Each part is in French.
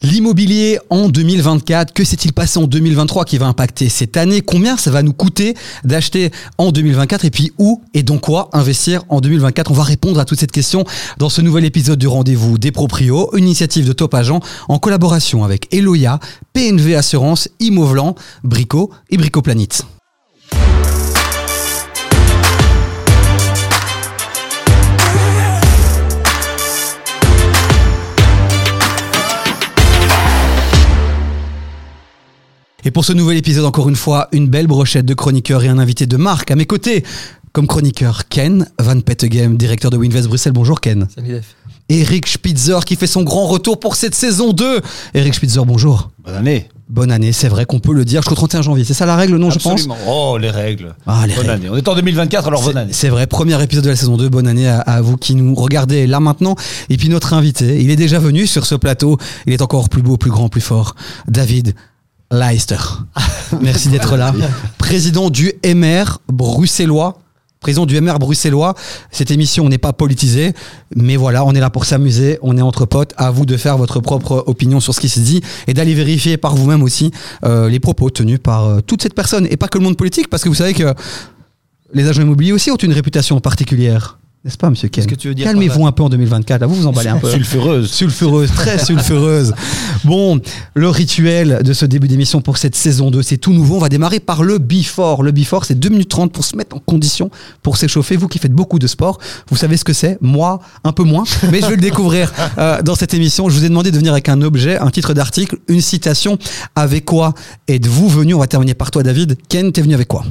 L'immobilier en 2024, que s'est-il passé en 2023 qui va impacter cette année? Combien ça va nous coûter d'acheter en 2024 Et puis où et dans quoi investir en 2024 On va répondre à toutes ces questions dans ce nouvel épisode du Rendez-vous des Proprios, une initiative de Top Agent en collaboration avec Eloya, PNV Assurance, Immovlant, Brico et Bricoplanite. Et pour ce nouvel épisode, encore une fois, une belle brochette de chroniqueurs et un invité de marque à mes côtés. Comme chroniqueur, Ken Van Pettegem, directeur de Winvest Bruxelles. Bonjour Ken. Salut Def. Eric Spitzer qui fait son grand retour pour cette saison 2. Eric Spitzer, bonjour. Bonne année. Bonne année, c'est vrai qu'on peut le dire jusqu'au 31 janvier. C'est ça la règle, non, Absolument. je pense Oh, les règles. Ah, les bonne règles. année. On est en 2024, alors bonne année. C'est vrai, premier épisode de la saison 2. Bonne année à, à vous qui nous regardez là maintenant. Et puis notre invité, il est déjà venu sur ce plateau. Il est encore plus beau, plus grand, plus fort. David Leister. Merci d'être là. Président du MR bruxellois. Président du MR bruxellois. Cette émission n'est pas politisée, mais voilà, on est là pour s'amuser, on est entre potes. À vous de faire votre propre opinion sur ce qui se dit et d'aller vérifier par vous-même aussi euh, les propos tenus par euh, toute cette personne et pas que le monde politique, parce que vous savez que les agents immobiliers aussi ont une réputation particulière. N'est-ce pas, monsieur Ken Qu'est-ce que tu veux dire par Calmez-vous un peu en 2024. Là, vous vous emballez un peu. Sulfureuse. Sulfureuse, très sulfureuse. Bon, le rituel de ce début d'émission pour cette saison 2, c'est tout nouveau. On va démarrer par le before. Le before, c'est 2 minutes 30 pour se mettre en condition, pour s'échauffer. Vous qui faites beaucoup de sport, vous savez ce que c'est. Moi, un peu moins, mais je vais le découvrir euh, dans cette émission. Je vous ai demandé de venir avec un objet, un titre d'article, une citation. Avec quoi êtes-vous venu? On va terminer par toi, David. Ken, t'es venu avec quoi?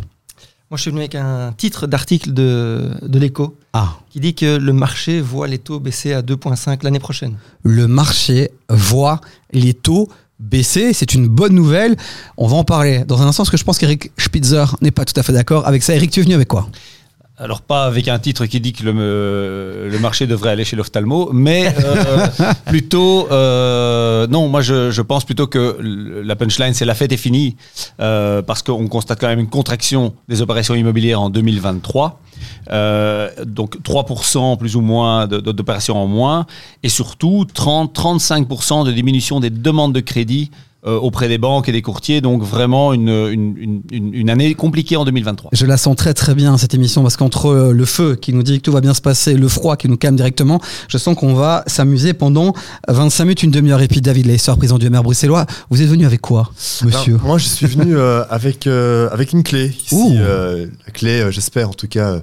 Moi, je suis venu avec un titre d'article de, de l'écho Ah, qui dit que le marché voit les taux baisser à 2,5 l'année prochaine. le marché voit les taux baisser. C'est une bonne nouvelle. On va en parler dans un instant parce que je pense qu'Eric Spitzer n'est pas tout à fait d'accord avec ça. Eric, tu es venu avec quoi? Alors, pas avec un titre qui dit que le, le marché devrait aller chez l'ophtalmo, mais euh, plutôt. euh, non, moi, je, je pense plutôt que la punchline, c'est la fête est finie, euh, parce qu'on constate quand même une contraction des opérations immobilières en 2023. Euh, donc 3% plus ou moins d'opérations en moins, et surtout 30-35% de diminution des demandes de crédit euh, auprès des banques et des courtiers. Donc vraiment une, une, une- une- une année compliquée en 2023. Je la sens très très bien cette émission parce qu'entre euh, le feu qui nous dit que tout va bien se passer, le froid qui nous calme directement, je sens qu'on va s'amuser pendant 25 minutes, une demi-heure. Et puis David Leissor, président du maire bruxellois, vous êtes venu avec quoi, monsieur Alors, Moi, je suis venu euh, avec, euh, avec une clé. Ici, euh, la clé, euh, j'espère en tout cas, euh,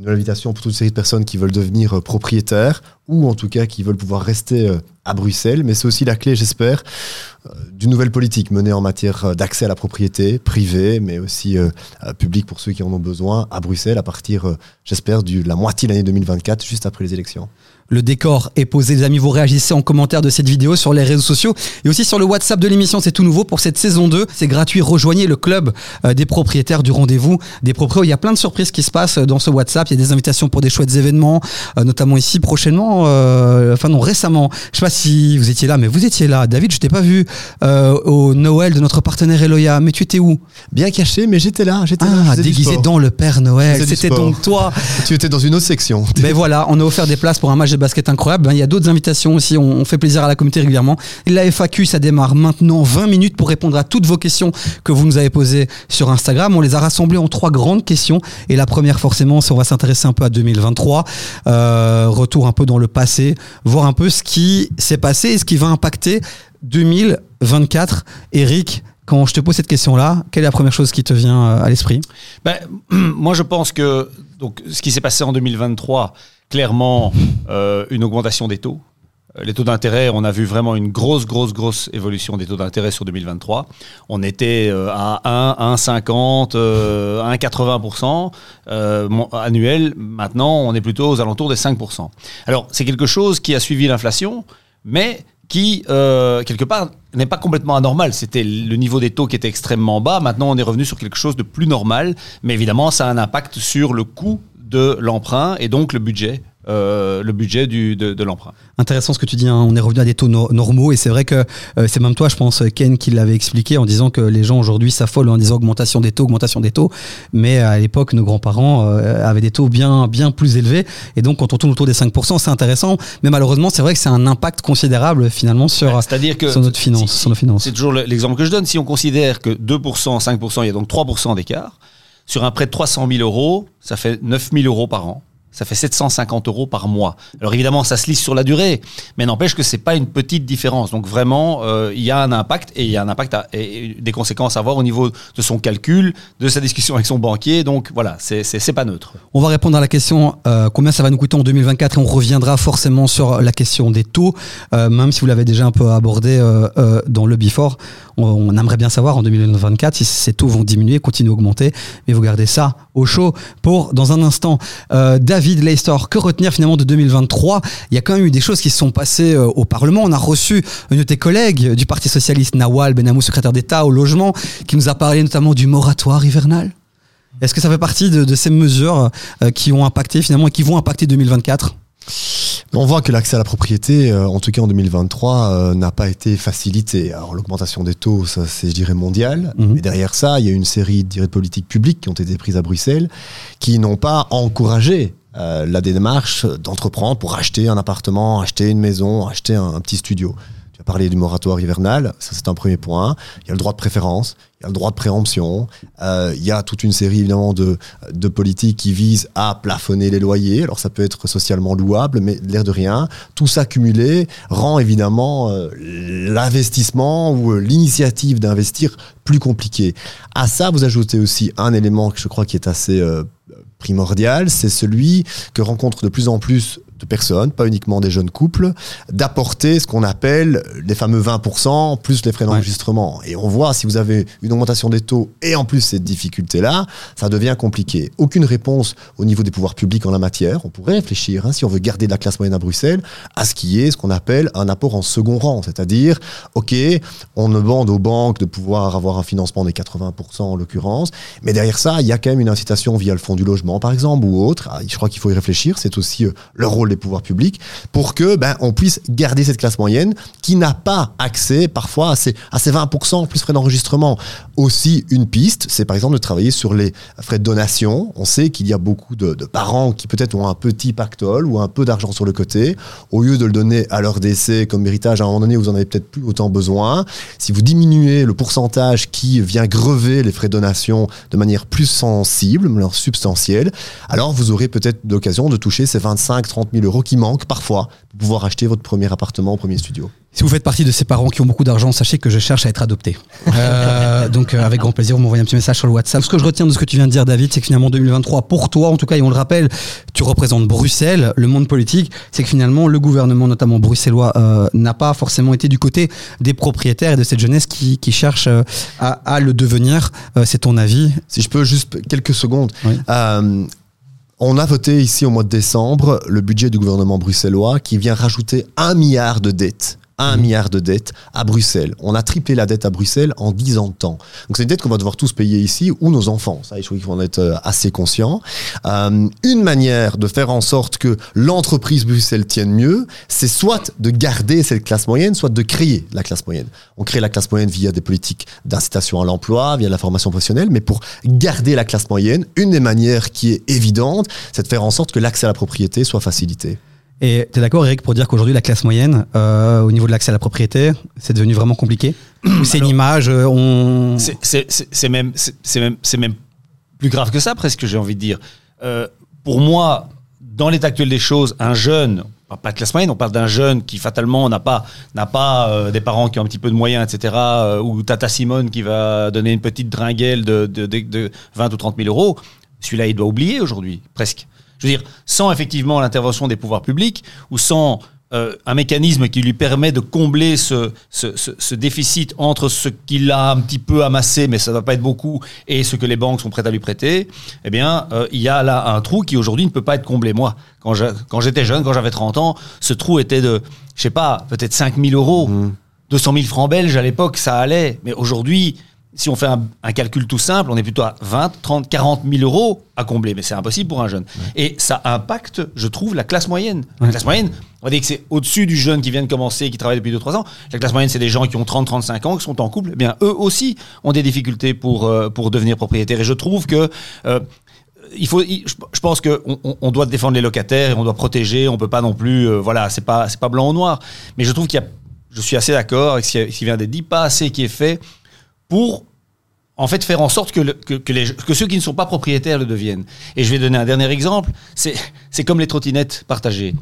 une invitation pour toute une série de personnes qui veulent devenir euh, propriétaires ou en tout cas qui veulent pouvoir rester euh, à Bruxelles. Mais c'est aussi la clé, j'espère, euh, d'une nouvelle politique menée en matière euh, d'accès à la propriété privée, mais aussi euh, euh, publique pour ceux qui en ont besoin à Bruxelles à partir, euh, j'espère, de la moitié de l'année 2024, juste après les élections. Le décor est posé, les amis. Vous réagissez en commentaire de cette vidéo sur les réseaux sociaux et aussi sur le WhatsApp de l'émission. C'est tout nouveau pour cette saison 2. C'est gratuit. Rejoignez le club euh, des propriétaires du rendez-vous des proprios. Il y a plein de surprises qui se passent euh, dans ce WhatsApp. Il y a des invitations pour des chouettes événements, euh, notamment ici prochainement. euh, enfin non, récemment. Je sais pas si vous étiez là, mais vous étiez là. David, je t'ai pas vu euh, au Noël de notre partenaire Eloya. Mais tu étais où Bien caché, mais j'étais là, j'étais Ah, déguisé dans le Père Noël. C'était donc toi. Tu étais dans une autre section. Mais voilà, on a offert des places pour un match de basket incroyable. Ben, Il y a d'autres invitations aussi. On, on fait plaisir à la communauté régulièrement. Et la FAQ, ça démarre maintenant 20 minutes pour répondre à toutes vos questions que vous nous avez posées sur Instagram. On les a rassemblées en trois grandes questions. Et la première, forcément, c'est on va s'intéresser un peu à 2023. Euh, retour un peu dans le passé, voir un peu ce qui s'est passé et ce qui va impacter 2024. Eric, quand je te pose cette question-là, quelle est la première chose qui te vient euh, à l'esprit? Ben, moi, je pense que donc, ce qui s'est passé en 2023, clairement, euh, une augmentation des taux. Euh, Les taux d'intérêt, on a vu vraiment une grosse, grosse, grosse évolution des taux d'intérêt sur 2023. On était à 1, 1,50, euh, 1,80% euh, mon- annuel. Maintenant, on est plutôt aux alentours des 5%. Alors, c'est quelque chose qui a suivi l'inflation, mais qui, euh, quelque part, n'est pas complètement anormal. C'était le niveau des taux qui était extrêmement bas. Maintenant, on est revenu sur quelque chose de plus normal. Mais évidemment, ça a un impact sur le coût de l'emprunt et donc le budget euh, le budget du, de, de l'emprunt. Intéressant ce que tu dis, hein. on est revenu à des taux no- normaux et c'est vrai que euh, c'est même toi, je pense, Ken, qui l'avait expliqué en disant que les gens aujourd'hui s'affolent en disant augmentation des taux, augmentation des taux, mais à l'époque, nos grands-parents euh, avaient des taux bien, bien plus élevés et donc quand on tourne autour des 5%, c'est intéressant, mais malheureusement, c'est vrai que c'est un impact considérable finalement sur, Ouais, C'est-à-dire que sur notre finance, si- finances. C'est toujours le- l'exemple que je donne. Si on considère que 2%, 5%, il y a donc 3% d'écart, sur un prêt de 300 000 euros, ça fait 9 000 euros par an. Ça fait 750 euros par mois. Alors évidemment, ça se lisse sur la durée, mais n'empêche que c'est pas une petite différence. Donc vraiment, euh, il y a un impact et il y a un impact et des conséquences à avoir au niveau de son calcul, de sa discussion avec son banquier. Donc voilà, c'est pas neutre. On va répondre à la question euh, combien ça va nous coûter en 2024 et on reviendra forcément sur la question des taux, euh, même si vous l'avez déjà un peu abordé dans le before. On, aimerait bien savoir en 2024 si ces taux vont diminuer, continuer à augmenter, mais vous gardez ça au chaud pour dans un instant. Euh, David Leicester, que retenir finalement de 2023 Il y a quand même eu des choses qui se sont passées euh, au Parlement. On a reçu une de tes collègues du Parti Socialiste, Nawal Benamou, secrétaire d'État au logement, qui nous a parlé notamment du moratoire hivernal. Est-ce que ça fait partie de, de ces mesures euh, qui ont impacté finalement et qui vont impacter 2024 On voit que l'accès à la propriété, euh, en tout cas en 2023, euh, n'a pas été facilité. Alors l'augmentation des taux, ça c'est je dirais mondial. Mhm. Mais derrière ça, il y a une série de politiques publiques qui ont été prises à Bruxelles qui n'ont pas encouragé euh, la démarche d'entreprendre pour acheter un appartement, acheter une maison, acheter un, petit studio. Tu as parlé du moratoire hivernal, ça c'est un premier point. Il y a le droit de préférence, il y a le droit de préemption, euh, il y a toute une série évidemment de, politiques qui visent à plafonner les loyers. Alors ça peut être socialement louable, mais l'air de rien, tout ça cumulé rend évidemment euh, l'investissement ou l'initiative d'investir plus compliqué. À ça, vous ajoutez aussi un élément que je crois qui est assez primordial, c'est celui que rencontrent de plus en plus de personnes, pas uniquement des jeunes couples, d'apporter ce qu'on appelle les fameux 20% plus les frais Ouais. d'enregistrement. Et on voit si vous avez une augmentation des taux et en plus cette difficulté-là, ça devient compliqué. Aucune réponse au niveau des pouvoirs publics en la matière. On pourrait réfléchir, hein, si on veut garder la classe moyenne à Bruxelles, à ce qui est ce qu'on appelle un apport en second rang. C'est-à-dire, OK, on demande aux banques de pouvoir avoir un financement des 80% en l'occurrence, mais derrière ça, il y a quand même une incitation via le fonds du logement, par exemple, ou autre. Ah, Je crois qu'il faut y réfléchir. C'est aussi euh, le rôle des pouvoirs publics pour que ben, on puisse garder cette classe moyenne qui n'a pas accès parfois à ces, à ces 20% plus frais d'enregistrement. Aussi, une piste, c'est par exemple de travailler sur les frais de donation. On sait qu'il y a beaucoup de, parents qui peut-être ont un petit pactole ou un peu d'argent sur le côté. Au lieu de le donner à leur décès comme héritage à un moment donné vous en avez peut-être plus autant besoin, si vous diminuez le pourcentage qui vient grever les frais de donation de manière plus sensible, mais substantielle, alors vous aurez peut-être l'occasion de toucher ces 25-30 000 euros qui manquent parfois pour pouvoir acheter votre premier appartement, premier studio. Si vous faites partie de ces parents qui ont beaucoup d'argent, sachez que je cherche à être adopté. Euh, donc euh, avec grand plaisir, vous m'envoyez un petit message sur le WhatsApp. Ce que je retiens de ce que tu viens de dire, David, c'est que finalement 2023, pour toi, en tout cas, et on le rappelle, tu représentes Bruxelles, le monde politique, c'est que finalement le gouvernement, notamment bruxellois, euh, n'a pas forcément été du côté des propriétaires et de cette jeunesse qui, qui cherche à, à le devenir. C'est ton avis Si je peux juste quelques secondes. Oui. On a voté ici au mois de décembre le budget du gouvernement bruxellois qui vient rajouter un milliard de dettes. Un milliard de dettes à Bruxelles. On a triplé la dette à Bruxelles en 10 ans de temps. Donc c'est une dette qu'on va devoir tous payer ici ou nos enfants. Ça, je trouve qu'il faut en être euh, assez conscient. Euh, une manière de faire en sorte que l'entreprise Bruxelles tienne mieux, c'est soit de garder cette classe moyenne, soit de créer la classe moyenne. On crée la classe moyenne via des politiques d'incitation à l'emploi, via la formation professionnelle, mais pour garder la classe moyenne, une des manières qui est évidente, c'est de faire en sorte que l'accès à la propriété soit facilité. Et tu es d'accord, Eric, pour dire qu'aujourd'hui, la classe moyenne, euh, au niveau de l'accès à la propriété, c'est devenu vraiment compliqué c'est une image, euh, on... C'est- même, même, c'est même plus grave que ça, presque, j'ai envie de dire. Euh, pour moi, dans l'état actuel des choses, un jeune, pas de classe moyenne, on parle d'un jeune qui fatalement n'a pas, n'a pas euh, des parents qui ont un petit peu de moyens, etc., euh, ou Tata Simone qui va donner une petite dringuelle de, de, de, de 20 ou 30 000 euros. Celui-là, il doit oublier aujourd'hui, presque. Je veux dire, sans effectivement l'intervention des pouvoirs publics ou sans euh, un mécanisme qui lui permet de combler ce, ce, ce- ce déficit entre ce qu'il a un petit peu amassé, mais ça ne va pas être beaucoup, et ce que les banques sont prêtes à lui prêter, eh bien, euh, il y a là un trou qui aujourd'hui ne peut pas être comblé. Moi, quand je- j'étais jeune, quand j'avais 30 ans, ce trou était de, je sais pas, peut-être 5 000 euros, 200 000 francs belges à l'époque, ça allait. Mais aujourd'hui, si on fait un, un calcul tout simple, on est plutôt à 20, 30, 40 000 euros à combler, mais c'est impossible pour un jeune. Et ça impacte, je trouve, la classe moyenne. La Ouais. classe moyenne, on va dire que c'est au-dessus du jeune qui vient de commencer, qui travaille depuis 2-3 ans. La classe moyenne, c'est des gens qui ont 30, 35 ans, qui sont en couple. Eh bien, eux aussi ont des difficultés pour, euh, pour devenir propriétaires. Et je trouve que euh, il faut, je pense que on, doit défendre les locataires et on doit protéger. On peut pas non plus, euh, voilà, c'est pas, c'est pas blanc ou noir. Mais je trouve qu'il y a, je suis assez d'accord avec ce qui vient d'être dit, pas assez qui est fait pour en fait faire en sorte que, le- que, que les, que ceux qui ne sont pas propriétaires le deviennent. Et je vais donner un dernier exemple. C'est, comme les trottinettes partagées.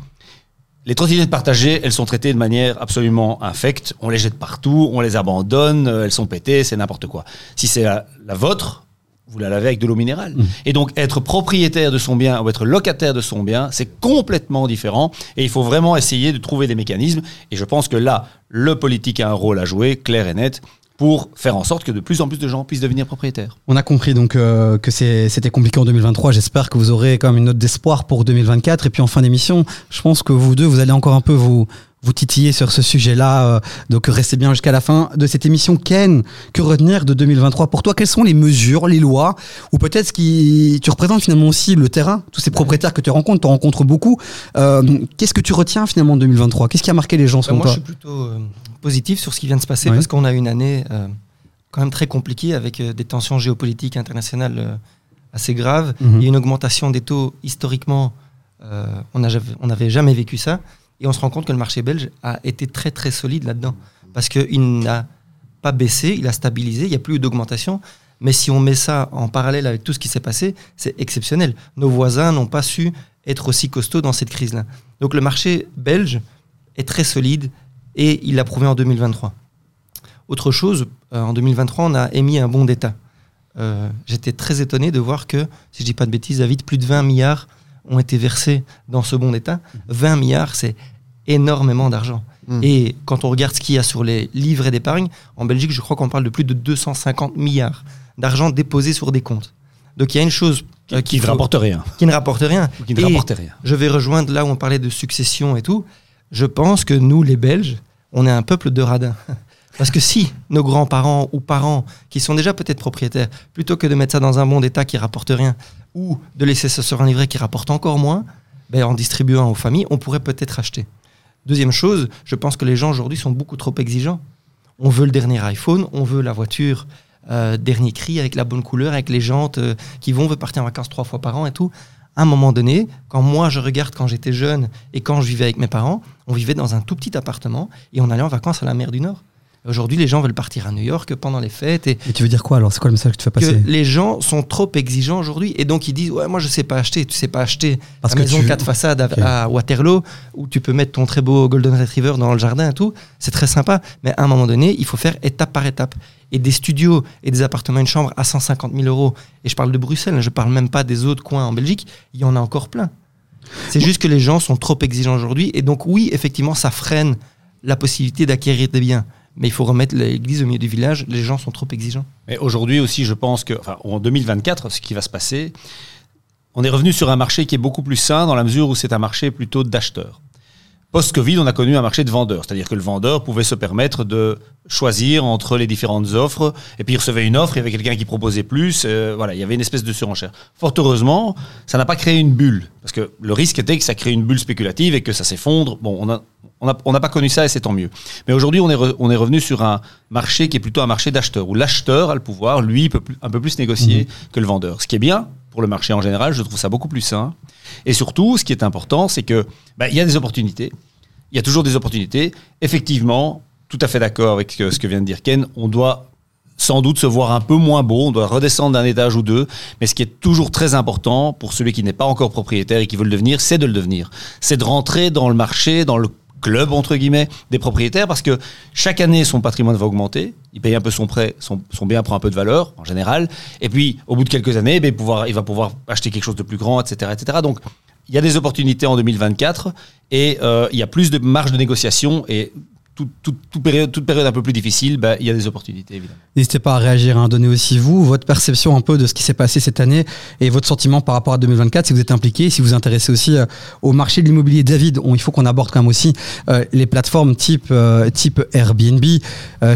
Les trottinettes partagées, elles sont traitées de manière absolument infecte. On les jette partout, on les abandonne, euh, elles sont pétées, c'est n'importe quoi. Si c'est la, la vôtre, vous la lavez avec de l'eau minérale. Et donc, être propriétaire de son bien ou être locataire de son bien, c'est complètement différent. Et il faut vraiment essayer de trouver des mécanismes. Et je pense que là, le politique a un rôle à jouer, clair et net, pour faire en sorte que de plus en plus de gens puissent devenir propriétaires. On a compris donc euh, que c'était compliqué en 2023. J'espère que vous aurez quand même une note d'espoir pour 2024. Et puis en fin d'émission, je pense que vous deux, vous allez encore un peu vous vous titiller sur ce sujet-là. euh, donc restez bien jusqu'à la fin de cette émission. Ken, que retenir de 2023 pour toi Quelles sont les mesures, les lois, ou peut-être ce qui tu représentes finalement aussi le terrain, tous ces propriétaires que tu rencontres, tu en rencontres beaucoup. Euh, Qu'est-ce que tu retiens finalement de 2023 Qu'est-ce qui a marqué les gens Bah, moi, toi? je suis plutôt euh, positif sur ce qui vient de se passer parce qu'on a une année euh, quand même très compliquée avec des tensions géopolitiques internationales assez graves. Mhm. Il y a une augmentation des taux historiquement. on n'avait jamais vécu ça. Et on se rend compte que le marché belge a été très très solide là-dedans. Parce qu'il n'a pas baissé, il a stabilisé, il n'y a plus eu d'augmentation. Mais si on met ça en parallèle avec tout ce qui s'est passé, c'est exceptionnel. Nos voisins n'ont pas su être aussi costauds dans cette crise-là. Donc le marché belge est très solide et il l'a prouvé en 2023. Autre chose, euh, en 2023, on a émis un bon d'État. Euh, J'étais très étonné de voir que, si je dis pas de bêtises, David, plus de 20 milliards ont été versés dans ce bon d'État. 20 milliards, c'est énormément d'argent. Mm. Et quand on regarde ce qu'il y a sur les livrets d'épargne, en Belgique, je crois qu'on parle de plus de 250 milliards d'argent déposé sur des comptes. Donc il y a une chose Qui, euh, qui ne faut- rapporte rien. qui ne rapporte rien. Qui ne rapporte rien. je vais rejoindre là où on parlait de succession et tout. Je pense que nous, les Belges, on est un peuple de radins. Parce que si nos grands-parents ou parents, qui sont déjà peut-être propriétaires, plutôt que de mettre ça dans un bon d'état qui rapporte rien, ou de laisser ça sur un livret qui rapporte encore moins, ben, en distribuant aux familles, on pourrait peut-être acheter. Deuxième chose, je pense que les gens aujourd'hui sont beaucoup trop exigeants. On veut le dernier iPhone, on veut la voiture euh, dernier cri avec la bonne couleur, avec les jantes euh, qui vont, on veut partir en vacances trois fois par an et tout. À un moment donné, quand moi je regarde quand j'étais jeune et quand je vivais avec mes parents, on vivait dans un tout petit appartement et on allait en vacances à la mer du Nord. Aujourd'hui, les gens veulent partir à New York pendant les fêtes et Et tu veux dire quoi alors? C'est quoi le message que tu fais que passer les gens sont trop exigeants aujourd'hui et donc ils disent ouais moi je sais pas acheter tu sais pas acheter Parce la que maison tu- quatre façades à, Waterloo où tu peux mettre ton très beau Golden Retriever dans le jardin et tout. C'est très sympa mais à un moment donné il faut faire étape par étape. Et des studios et des appartements une chambre à 150 000 euros et je parle de Bruxelles je parle même pas des autres coins en Belgique il y en a encore plein. C'est juste que les gens sont trop exigeants aujourd'hui et donc oui effectivement ça freine la possibilité d'acquérir des biens mais il faut remettre l'église au milieu du village les gens sont trop exigeants Mais aujourd'hui aussi, je pense que, enfin, en 2024, ce qui va se passer, on est revenu sur un marché qui est beaucoup plus sain dans la mesure où c'est un marché plutôt d'acheteurs. Post-Covid, on a connu un marché de vendeurs, c'est-à-dire que le vendeur pouvait se permettre de choisir entre les différentes offres, et puis il recevait une offre, il y avait quelqu'un qui proposait plus, euh, voilà, il y avait une espèce de surenchère. Fort heureusement, ça n'a pas créé une bulle, parce que le risque était que ça crée une bulle spéculative et que ça s'effondre. Bon, on a, on a- on n'a pas connu ça et c'est tant mieux. Mais aujourd'hui, on est, re- on est revenu sur un marché qui est plutôt un marché d'acheteurs, où l'acheteur a le pouvoir, lui, peut plus- un peu plus négocier que le vendeur. Ce qui est bien pour le marché en général, je trouve ça beaucoup plus sain. Et surtout, ce qui est important, c'est que bah, il y a des opportunités. Il y a toujours des opportunités. Effectivement, tout à fait d'accord avec euh, ce que vient de dire Ken, on doit sans doute se voir un peu moins beau, on doit redescendre d'un étage ou deux, mais ce qui est toujours très important pour celui qui n'est pas encore propriétaire et qui veut le devenir, c'est de le devenir. C'est de rentrer dans le marché, dans le club, entre guillemets, des propriétaires, parce que chaque année, son patrimoine va augmenter, il paye un peu son prêt, son, bien prend un peu de valeur, en général, et puis, au bout de quelques années, ben, pouvoir, il va pouvoir acheter quelque chose de plus grand, etc. etc. Donc, il y a des opportunités en 2024, et euh, il y a plus de marge de négociation, et tout- tout- toute période, un peu plus difficile, bah, il y a des opportunités, évidemment. N'hésitez pas à réagir, à donner aussi vous votre perception un peu de ce qui s'est passé cette année et votre sentiment par rapport à 2024 si vous êtes impliqué, si vous vous intéressez aussi euh, au marché de l'immobilier. David, il faut qu'on aborde quand même aussi euh, les plateformes type, euh, type Airbnb.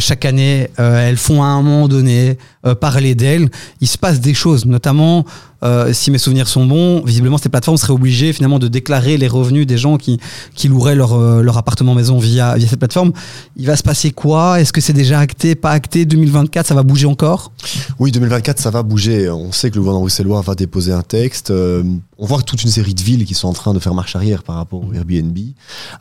Chaque année, elles font à un moment donné parler d'elles. Il se passe des choses, notamment euh, si mes souvenirs sont bons, visiblement ces plateformes seraient obligées finalement de déclarer les revenus des gens qui, qui loueraient leur, euh, leur appartement maison via, via cette plateforme. Il va se passer quoi? Est-ce que c'est déjà acté, pas acté? 2024, ça va bouger encore? Oui, 2024, ça va bouger. On sait que le gouvernement bruxellois va déposer un texte. On voit toute une série de villes qui sont en train de faire marche arrière par rapport au Airbnb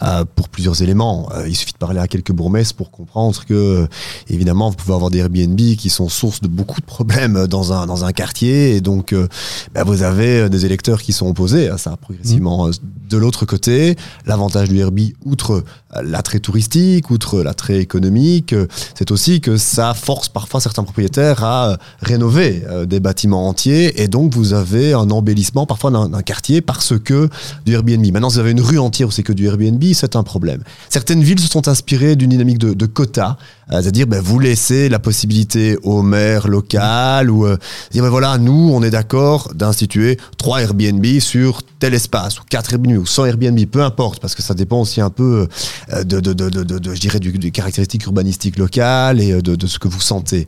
euh, pour plusieurs éléments. Euh, il suffit de parler à quelques bourgmestres pour comprendre que, évidemment, vous pouvez avoir des Airbnb qui sont source de beaucoup de problèmes dans un, dans un quartier. Et donc, euh, bah, vous avez des électeurs qui sont opposés à ça progressivement. Euh, De l'autre côté, l'avantage du Airbnb, outre l'attrait touristique, outre l'attrait économique, c'est aussi que ça force parfois certains propriétaires à rénover des bâtiments entiers et donc vous avez un embellissement parfois d'un d'un quartier parce que du Airbnb. Maintenant, vous avez une rue entière où c'est que du Airbnb, c'est un problème. Certaines villes se sont inspirées d'une dynamique de, de quotas, euh, c'est-à-dire ben, vous laissez la possibilité au maire local ou euh, dire ben, voilà, nous, on est d'accord d'instituer trois Airbnb sur tel espace ou quatre Airbnb ou 100 Airbnb, peu importe, parce que ça dépend aussi un peu euh, de, je dirais, des caractéristiques urbanistiques locales et de, ce que vous sentez.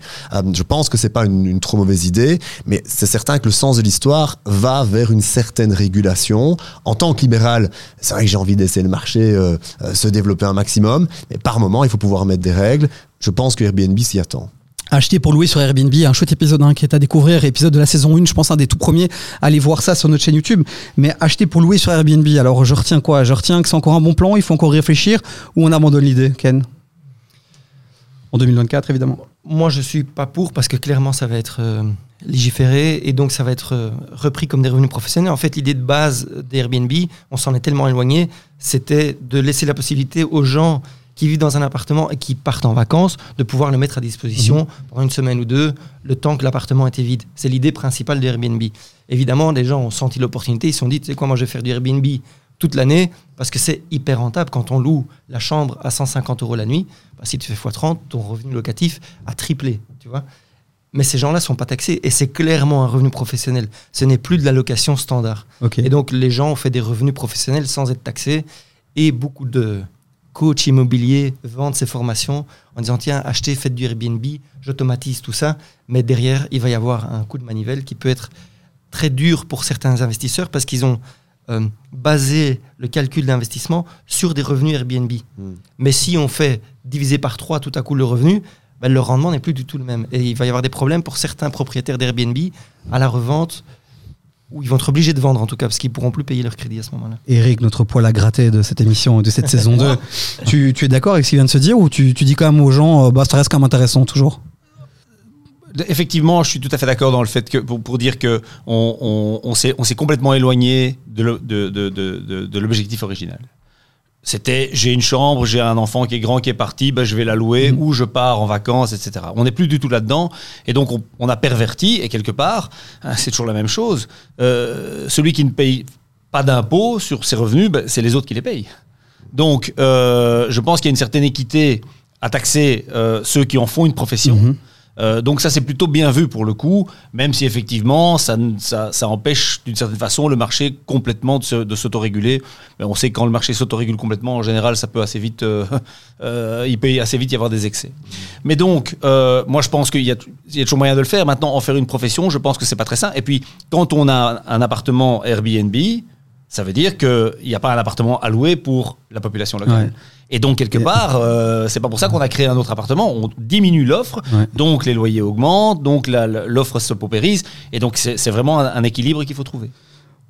Je pense que c'est pas une, une trop mauvaise idée, mais c'est certain que le sens de l'histoire va vers une certaine régulation. En tant que libéral, c'est vrai que j'ai envie d'essayer le marché euh, euh, se développer un maximum, mais par moment, il faut pouvoir mettre des règles. Je pense que Airbnb s'y attend. Acheter pour louer sur Airbnb, un chouette épisode hein, qui est à découvrir, épisode de la saison 1, je pense un des tout premiers. Allez voir ça sur notre chaîne YouTube. Mais acheter pour louer sur Airbnb, alors je retiens quoi? Je retiens que c'est encore un bon plan, il faut encore réfléchir, ou on abandonne l'idée, Ken? En 2024, évidemment. Moi, je suis pas pour parce que clairement, ça va être euh, légiféré et donc ça va être euh, repris comme des revenus professionnels. En fait, l'idée de base d'Airbnb, on s'en est tellement éloigné, c'était de laisser la possibilité aux gens qui vivent dans un appartement et qui partent en vacances de pouvoir le mettre à disposition pendant une semaine ou deux, le temps que l'appartement était vide. C'est l'idée principale de Airbnb. Évidemment, les gens ont senti l'opportunité, ils se sont dit, tu sais quoi, moi je vais faire du Airbnb toute l'année parce que c'est hyper rentable quand on loue la chambre à 150 euros la nuit. Bah, si tu fais x30, ton revenu locatif a triplé, tu vois. Mais ces gens-là sont pas taxés et c'est clairement un revenu professionnel. Ce n'est plus de la location standard. Et donc les gens ont fait des revenus professionnels sans être taxés et beaucoup de coachs immobiliers vendent ces formations en disant tiens achetez, faites du Airbnb, j'automatise tout ça, mais derrière il va y avoir un coup de manivelle qui peut être très dur pour certains investisseurs parce qu'ils ont euh, basé le calcul d'investissement sur des revenus Airbnb. Mm. Mais si on fait diviser par 3 tout à coup le revenu, ben, le rendement n'est plus du tout le même. Et il va y avoir des problèmes pour certains propriétaires d'Airbnb à la revente où ils vont être obligés de vendre en tout cas parce qu'ils pourront plus payer leur crédit à ce moment-là. Eric, notre poil à gratter de cette émission, de cette saison 2, tu, tu es d'accord avec ce qu'il vient de se dire ou tu, tu dis quand même aux gens, euh, bah, ça reste quand même intéressant toujours? Effectivement, je suis tout à fait d'accord dans le fait que pour, pour dire que on, on, on s'est on s'est complètement éloigné de le- de, de, de, de- de l'objectif original. C'était j'ai une chambre, j'ai un enfant qui est grand qui est parti, ben je vais la louer ou je pars en vacances, etc. On n'est plus du tout là-dedans et donc on, on a perverti et quelque part hein, c'est toujours la même chose. Euh, celui qui ne paye pas d'impôts sur ses revenus, ben, c'est les autres qui les payent. Donc euh, je pense qu'il y a une certaine équité à taxer euh, ceux qui en font une profession. Mhm. Euh, donc ça c'est plutôt bien vu pour le coup, même si effectivement ça, ça, empêche d'une certaine façon le marché complètement de, s'autoréguler. Mais on sait que quand le marché s'autorégule complètement, en général ça peut assez vite, euh, euh, il peut assez vite y avoir des excès. Mais donc moi je pense qu'il y, y a toujours moyen de le faire. Maintenant en faire une profession, je pense que c'est pas très sain. Et puis quand on a un appartement Airbnb, ça veut dire qu'il n'y a pas un appartement louer pour la population locale. Ouais. Et donc, quelque Et- part, euh, c'est pas pour ça qu'on a créé un autre appartement. On diminue l'offre, Ouais. donc les loyers augmentent, donc l'offre se paupérise. Et donc, c'est vraiment un, un équilibre qu'il faut trouver.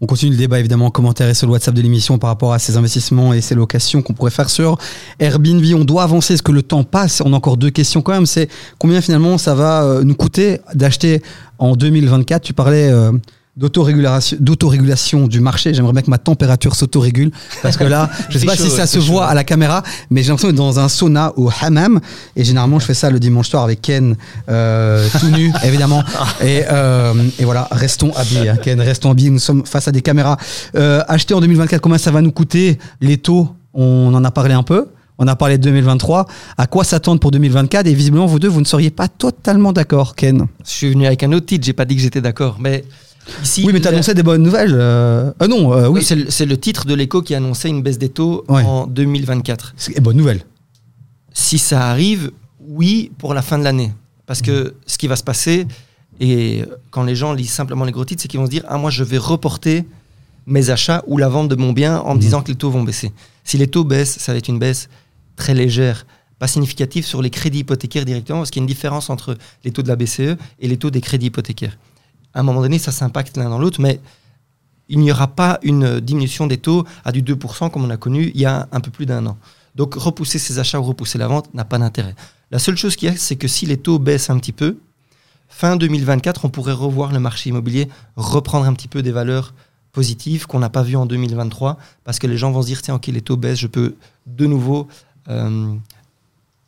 On continue le débat évidemment en commentaire et sur le WhatsApp de l'émission par rapport à ces investissements et ces locations qu'on pourrait faire sur Airbnb. On doit avancer, est-ce que le temps passe? On a encore deux questions quand même. C'est combien finalement ça va euh, nous coûter d'acheter en 2024 Tu parlais euh, d'autorégulation d'autorégulation du marché. J'aimerais bien que ma température s'autorégule parce que là, je sais pas chaud, si ça se chaud. voit à la caméra, mais j'ai l'impression d'être dans un sauna au hammam et généralement je fais ça le dimanche soir avec Ken euh, tout nu évidemment et, euh, et voilà restons habillés hein, Ken restons habillés nous sommes face à des caméras euh, acheter en 2024 combien ça va nous coûter les taux? On en a parlé un peu On a parlé de 2023. À quoi s'attendre pour 2024 Et visiblement, vous deux, vous ne seriez pas totalement d'accord, Ken. Je suis venu avec un autre titre, j'ai pas dit que j'étais d'accord. Mais ici. oui, mais tu annoncé des bonnes nouvelles. euh, euh, non, euh, oui, Oui, c'est le, titre de l'écho qui annonçait une baisse des taux Ouais. en 2024. c'est bonne nouvelle. Si ça arrive, oui, pour la fin de l'année. Parce que ce qui va se passer, et quand les gens lisent simplement les gros titres, c'est qu'ils vont se dire Ah, moi, je vais reporter mes achats ou la vente de mon bien en me disant que les taux vont baisser. Si les taux baissent, ça va être une baisse très légère, pas significative sur les crédits hypothécaires directement, parce qu'il y a une différence entre les taux de la BCE et les taux des crédits hypothécaires. À un moment donné, ça s'impacte l'un dans l'autre, mais il n'y aura pas une diminution des taux à du 2% comme on a connu il y a un peu plus d'un an. Donc repousser ces achats ou repousser la vente n'a pas d'intérêt. La seule chose qu'il y a, c'est que si les taux baissent un petit peu, fin 2024, on pourrait revoir le marché immobilier, reprendre un petit peu des valeurs positives qu'on n'a pas vues en 2023, parce que les gens vont se dire, tiens, ok, les taux baissent, je peux de nouveau euh,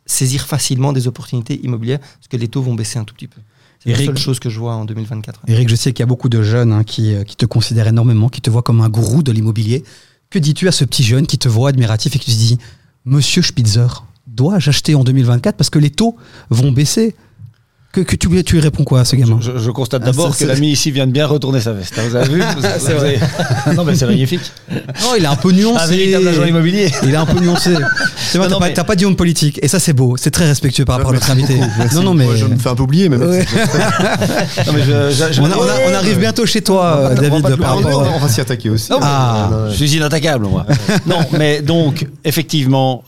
saisir facilement des opportunités immobilières, parce que les taux vont baisser un tout petit peu. C'est la seule chose que je vois en 2024. Eric, je sais qu'il y a beaucoup de jeunes hein, qui, euh, qui te considèrent énormément, qui te voient comme un gourou de l'immobilier. Que dis-tu à ce petit jeune qui te voit admiratif et qui te dit Monsieur Spitzer, dois-je acheter en 2024 parce que les taux vont baisser? Que, que tu, lui- tu lui réponds quoi à ce gamin Je, je constate Ah, d'abord que c'est- l'ami ici vient de bien retourner sa veste. hein, Vous avez vu vous avez- Non, mais c'est magnifique. Non, il est un peu Un nuancé. véritable agent immobilier. Il est un peu nuancé. C'est vrai, Non, t'as pas, mais- t'as pas dit honte politique. Et ça, c'est beau. C'est très respectueux par rapport à notre invité. Non, non, mais. Moi, je me fais un peu oublier, mais Ouais. Non, mais je- je- je- On, a- on a- on arrive bientôt chez toi, euh, David, pas par on, rapport. va- on va s'y attaquer aussi. Ah. Je suis inattaquable, moi. non, mais donc, effectivement,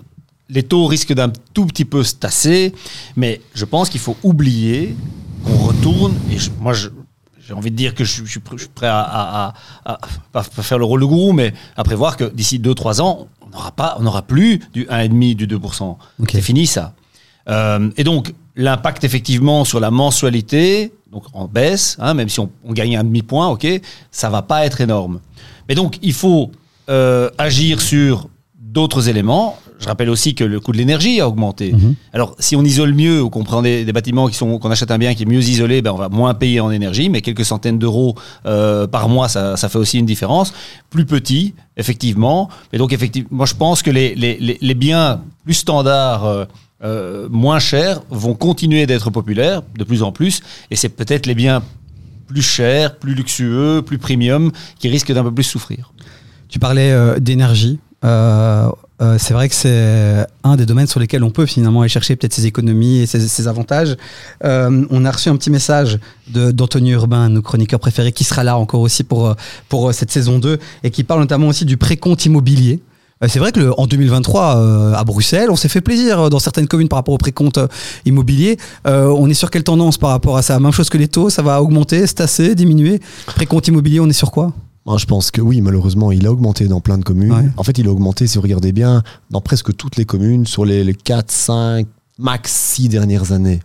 les taux risquent d'un tout petit peu se tasser, mais je pense qu'il faut oublier qu'on retourne, et je- moi, je- j'ai envie de dire que je, suis- prêt à, à- faire le rôle de gourou, mais à prévoir que d'ici 2-3 ans, on n'aura pas, on n'aura plus du 1,5%, du 2%. Ok. C'est fini, ça. Euh, et donc, l'impact, effectivement, sur la mensualité, donc en baisse, hein, même si on, on gagne un demi-point, ok, ça va pas être énorme. Mais donc, il faut euh, agir sur d'autres éléments. Je rappelle aussi que le coût de l'énergie a augmenté. Mhm. Alors, si on isole mieux ou qu'on prend des, des bâtiments qui sont, qu'on achète un bien qui est mieux isolé, ben on va moins payer en énergie, mais quelques centaines d'euros euh, par mois, ça, ça fait aussi une différence. Plus petit, effectivement. Et donc, effectivement, moi, je pense que les, les, les, les biens plus standards, euh, euh, moins chers, vont continuer d'être populaires de plus en plus. Et c'est peut-être les biens plus chers, plus luxueux, plus premium, qui risquent d'un peu plus souffrir. Tu parlais euh, d'énergie. Euh, euh, c'est vrai que c'est un des domaines sur lesquels on peut finalement aller chercher peut-être ses économies et ses, avantages. Euh, on a reçu un petit message d'Anthony Urbain, nos chroniqueurs préférés, qui sera là encore aussi pour, euh, pour euh, cette saison 2 et qui parle notamment aussi du précompte immobilier. Euh, C'est vrai que le- en 2023, euh, à Bruxelles, on s'est fait plaisir dans certaines communes par rapport au précompte immobilier. Euh, on est sur quelle tendance par rapport à ça? Même chose que les taux, ça va augmenter, se tasser, diminuer Précompte immobilier, on est sur quoi? Moi, je pense que oui, malheureusement, il a augmenté dans plein de communes. Ouais. En fait, il a augmenté, si vous regardez bien, dans presque toutes les communes sur les, les 4, 5, max 6 dernières années.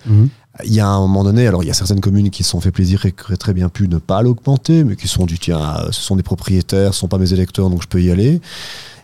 Il y a un moment donné, alors il y a certaines communes qui se sont fait plaisir et qui auraient très bien pu ne pas l'augmenter, mais qui sont du tiens, ce sont des propriétaires, ce sont pas mes électeurs, donc je peux y aller.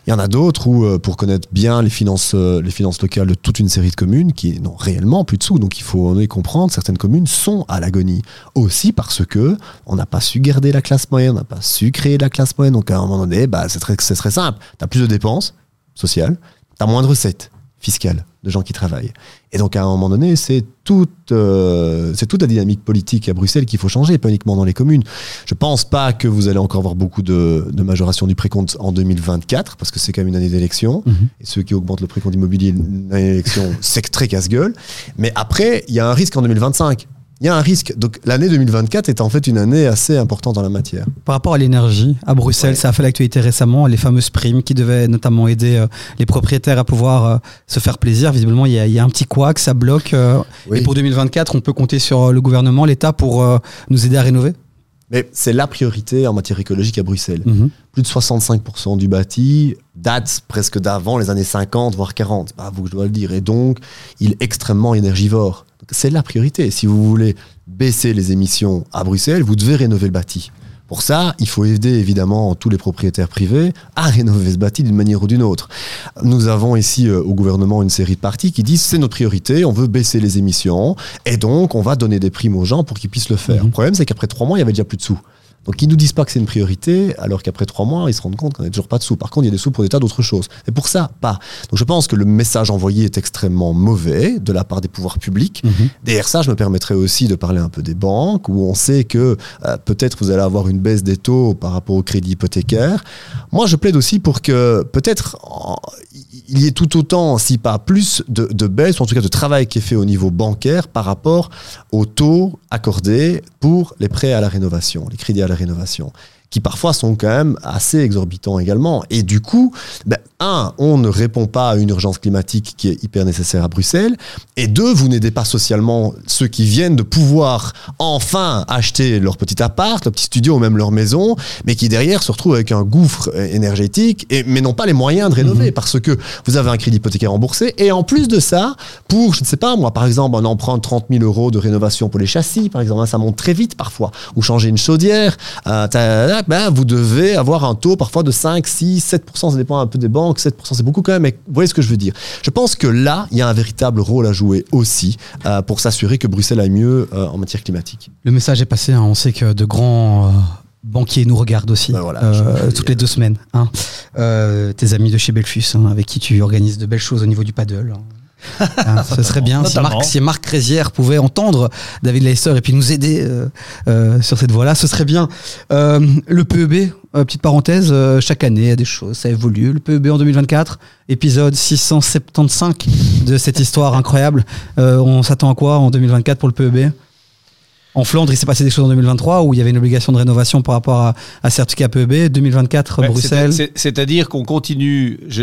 Il y en a d'autres où, euh, pour connaître bien les finances, euh, les finances locales de toute une série de communes qui n'ont réellement plus de sous, donc il faut en comprendre, certaines communes sont à l'agonie. Aussi parce que on n'a pas su garder la classe moyenne, on n'a pas su créer la classe moyenne, donc à un moment donné, bah, c'est très, c'est très simple. Tu as plus de dépenses sociales, tu as moins de recettes fiscales de gens qui travaillent. Et donc à un moment donné, c'est toute, euh, c'est toute la dynamique politique à Bruxelles qu'il faut changer, pas uniquement dans les communes. Je pense pas que vous allez encore voir beaucoup de, de majoration du précompte en 2024, parce que c'est quand même une année d'élection. Mhm. Et ceux qui augmentent le précompte immobilier une année d'élection, c'est très casse-gueule. Mais après, il y a un risque en 2025. Il y a un risque. Donc l'année 2024 est en fait une année assez importante en la matière. Par rapport à l'énergie, à Bruxelles, Ouais. ça a fait l'actualité récemment, les fameuses primes qui devaient notamment aider euh, les propriétaires à pouvoir euh, se faire plaisir. Visiblement, il y, a, il y a un petit couac, ça bloque. euh, Oui. Et pour 2024, on peut compter sur le gouvernement, l'État pour nous aider à rénover? Mais c'est la priorité en matière écologique à Bruxelles. Mhm. Plus de 65% du bâti date presque d'avant les années 50, voire 40. Bah, vous je dois le dire. Et donc, il est extrêmement énergivore. C'est la priorité. Si vous voulez baisser les émissions à Bruxelles, vous devez rénover le bâti. Pour ça, il faut aider évidemment tous les propriétaires privés à rénover ce bâti d'une manière ou d'une autre. Nous avons ici euh, au gouvernement une série de partis qui disent c'est notre priorité, on veut baisser les émissions et donc on va donner des primes aux gens pour qu'ils puissent le faire. Mhm. Le problème, c'est qu'après trois mois, il y avait déjà plus de sous. Donc ils nous disent pas que c'est une priorité, alors qu'après trois mois, ils se rendent compte qu'on n'a toujours pas de sous. Par contre, il y a des sous pour des tas d'autres choses. Et pour ça, pas. Donc je pense que le message envoyé est extrêmement mauvais de la part des pouvoirs publics. Mhm. Derrière ça, je me permettrais aussi de parler un peu des banques, où on sait que euh, peut-être vous allez avoir une baisse des taux par rapport au crédit hypothécaire. Moi, je plaide aussi pour que peut-être il y ait tout autant, si pas plus, de, de baisse, ou en tout cas de travail qui est fait au niveau bancaire par rapport aux taux accordés pour les prêts à la rénovation, les crédits à la rénovation qui parfois sont quand même assez exorbitants également. Et du coup, ben, un, on ne répond pas à une urgence climatique qui est hyper nécessaire à Bruxelles. Et deux, vous n'aidez pas socialement ceux qui viennent de pouvoir enfin acheter leur petit appart, leur petit studio ou même leur maison, mais qui derrière se retrouvent avec un gouffre euh, énergétique, et, mais n'ont pas les moyens de rénover parce que vous avez un crédit hypothécaire remboursé. Et en plus de ça, pour, je ne sais pas moi, par exemple, un emprunt de 30 000 euros de rénovation pour les châssis, par exemple, hein, ça monte très vite parfois, ou changer une chaudière, euh, ben, vous devez avoir un taux parfois de 5, 6, 7%, ça dépend un peu des banques, 7% c'est beaucoup quand même, mais vous voyez ce que je veux dire. Je pense que là, il y a un véritable rôle à jouer aussi euh, pour s'assurer que Bruxelles aille mieux euh, en matière climatique. Le message est passé. hein. On sait que de grands euh, banquiers nous regardent aussi Ben voilà, euh, toutes les deux semaines. hein. Euh, tes amis de chez Belfus, hein, avec qui tu organises de belles choses au niveau du paddle. Hein. Hein, ce serait bien si. Marc, si Marc Rézière pouvait entendre David Leicester et puis nous aider euh, euh, sur cette voie-là, ce serait bien. Euh, le PEB, petite parenthèse, chaque année il y a des choses, ça évolue. Le PEB en 2024, épisode 675 de cette histoire incroyable. On s'attend à quoi en 2024 pour le PEB en Flandre, il s'est passé des choses en 2023 où il y avait une obligation de rénovation par rapport à, à certificat PEB. 2024, Ouais, Bruxelles. c'est- c'est- C'est-à-dire qu'on continue, je-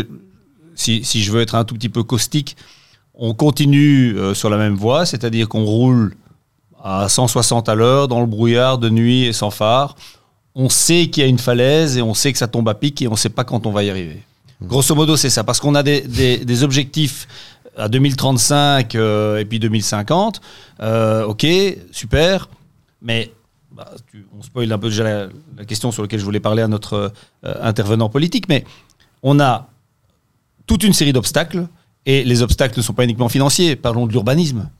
si, si je veux être un tout petit peu caustique, on continue euh, sur la même voie, c'est-à-dire qu'on roule à 160 à l'heure dans le brouillard de nuit et sans phare. On sait qu'il y a une falaise et on sait que ça tombe à pic et on ne sait pas quand on va y arriver. Grosso modo, c'est ça, parce qu'on a des, objectifs à 2035 euh, et puis 2050. Euh, ok, super, mais bah, on spoil un peu déjà la, la question sur laquelle je voulais parler à notre intervenant politique, mais on a toute une série d'obstacles et les obstacles ne sont pas uniquement financiers. Parlons de l'urbanisme.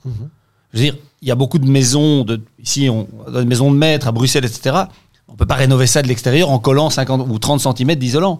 Je veux dire, il y a beaucoup de maisons, de, ici, on des maisons de maître à Bruxelles, etc. On peut pas rénover ça de l'extérieur en collant 50 ou 30 cm d'isolant.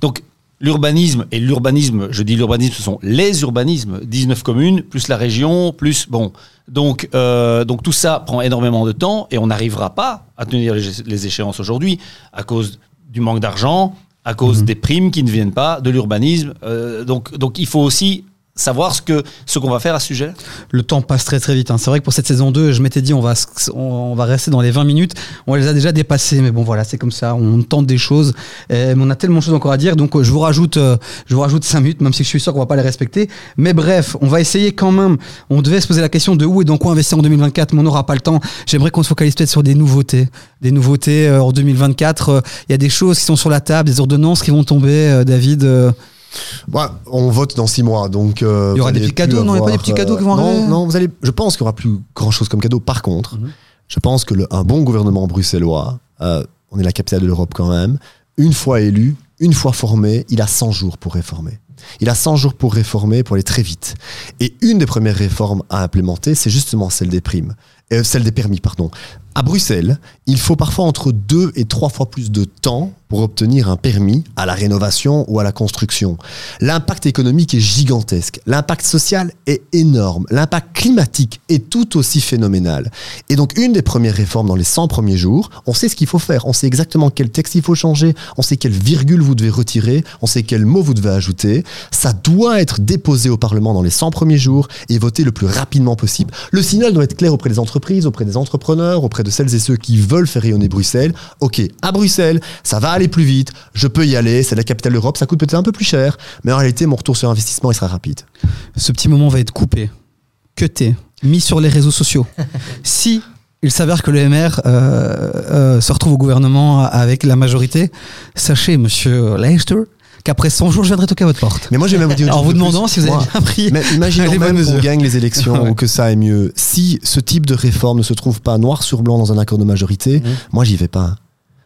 Donc, l'urbanisme, et l'urbanisme, je dis l'urbanisme, ce sont les urbanismes, 19 communes, plus la région, plus, bon. Donc, euh, donc tout ça prend énormément de temps et on n'arrivera pas à tenir les, les échéances aujourd'hui à cause du manque d'argent, à cause des primes qui ne viennent pas, de l'urbanisme. Euh, donc, donc il faut aussi savoir ce que ce qu'on va faire à ce sujet. Le temps passe très très vite. hein. C'est vrai que pour cette saison 2, je m'étais dit on va, on, va rester dans les 20 minutes. On les a déjà dépassés, mais bon voilà, c'est comme ça. On tente des choses, on a tellement de choses encore à dire. Donc euh, je vous rajoute, euh, je vous rajoute 5 minutes, même si je suis sûr qu'on va pas les respecter. Mais bref, on va essayer quand même. On devait se poser la question de où et dans quoi investir en 2024, mais on n'aura pas le temps. J'aimerais qu'on se focalise peut-être sur des nouveautés, des nouveautés euh, en 2024. euh, Il y a des choses qui sont sur la table, des ordonnances qui vont tomber. David. Euh, Ouais, on vote dans six mois, donc euh, Il y aura des petits cadeaux, non Il y a pas des petits cadeaux qui vont non, arriver Non, vous allez. Je pense qu'il y aura plus grand chose comme cadeau. Par contre, Mhm. je pense que le, un bon gouvernement bruxellois, euh, on est la capitale de l'Europe quand même, une fois élu, une fois formé, il a 100 jours pour réformer. Il a 100 jours pour réformer, pour aller très vite. Et une des premières réformes à implémenter, c'est justement celle des primes. Euh, celle des permis, pardon. À Bruxelles, il faut parfois entre deux et trois fois plus de temps pour obtenir un permis à la rénovation ou à la construction. L'impact économique est gigantesque. L'impact social est énorme. L'impact climatique est tout aussi phénoménal. Et donc, une des premières réformes dans les 100 premiers jours, on sait ce qu'il faut faire. On sait exactement quel texte il faut changer. On sait quelle virgule vous devez retirer. On sait quel mot vous devez ajouter. Ça doit être déposé au Parlement dans les 100 premiers jours et voté le plus rapidement possible. Le signal doit être clair auprès des entreprises, auprès des entrepreneurs, auprès de celles et ceux qui veulent faire rayonner Bruxelles. Ok, à Bruxelles, ça va aller plus vite. Je peux y aller. C'est la capitale d'Europe. Ça coûte peut-être un peu plus cher. Mais en réalité, mon retour sur investissement, il sera rapide. ce petit moment va être coupé, cuté, mis sur les réseaux sociaux. si il s'avère que le MR euh, euh, se retrouve au gouvernement avec la majorité, sachez, monsieur Leicester, qu'après 100 jours, je viendrai toquer à votre porte. Mais moi, j'ai même vous dire une En vous plus. demandant si vous avez Moi, bien pris Mais imaginons même qu'on gagne les élections Ouais. ou que ça aille mieux. Si ce type de réforme ne se trouve pas noir sur blanc dans un accord de majorité, Mhm. moi j'y vais pas.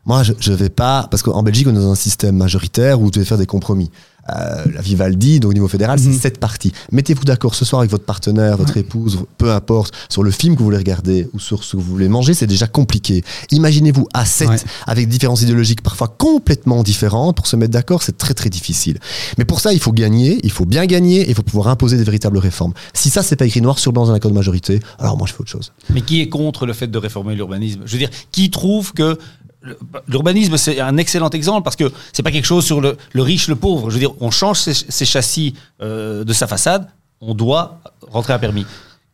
Moi je, je vais pas parce qu'en Belgique on est dans un système majoritaire où vous devez faire des compromis. Euh, la Vivaldi, donc au niveau fédéral, Mhm. c'est sept parties. Mettez-vous d'accord ce soir avec votre partenaire, votre épouse, peu importe, sur le film que vous voulez regarder ou sur ce que vous voulez manger, c'est déjà compliqué. Imaginez-vous à sept, Ouais. avec différences idéologiques parfois complètement différentes, pour se mettre d'accord, c'est très très difficile. Mais pour ça, il faut gagner, il faut bien gagner, et il faut pouvoir imposer des véritables réformes. Si ça, c'est pas écrit noir sur blanc dans un accord de majorité, alors moi je fais autre chose. Mais qui est contre le fait de réformer l'urbanisme? Je veux dire, qui trouve que l'urbanisme c'est un excellent exemple parce que c'est pas quelque chose sur le, le riche, le pauvre. Je veux dire, on change ses, ses châssis euh, de sa façade, on doit rentrer à permis.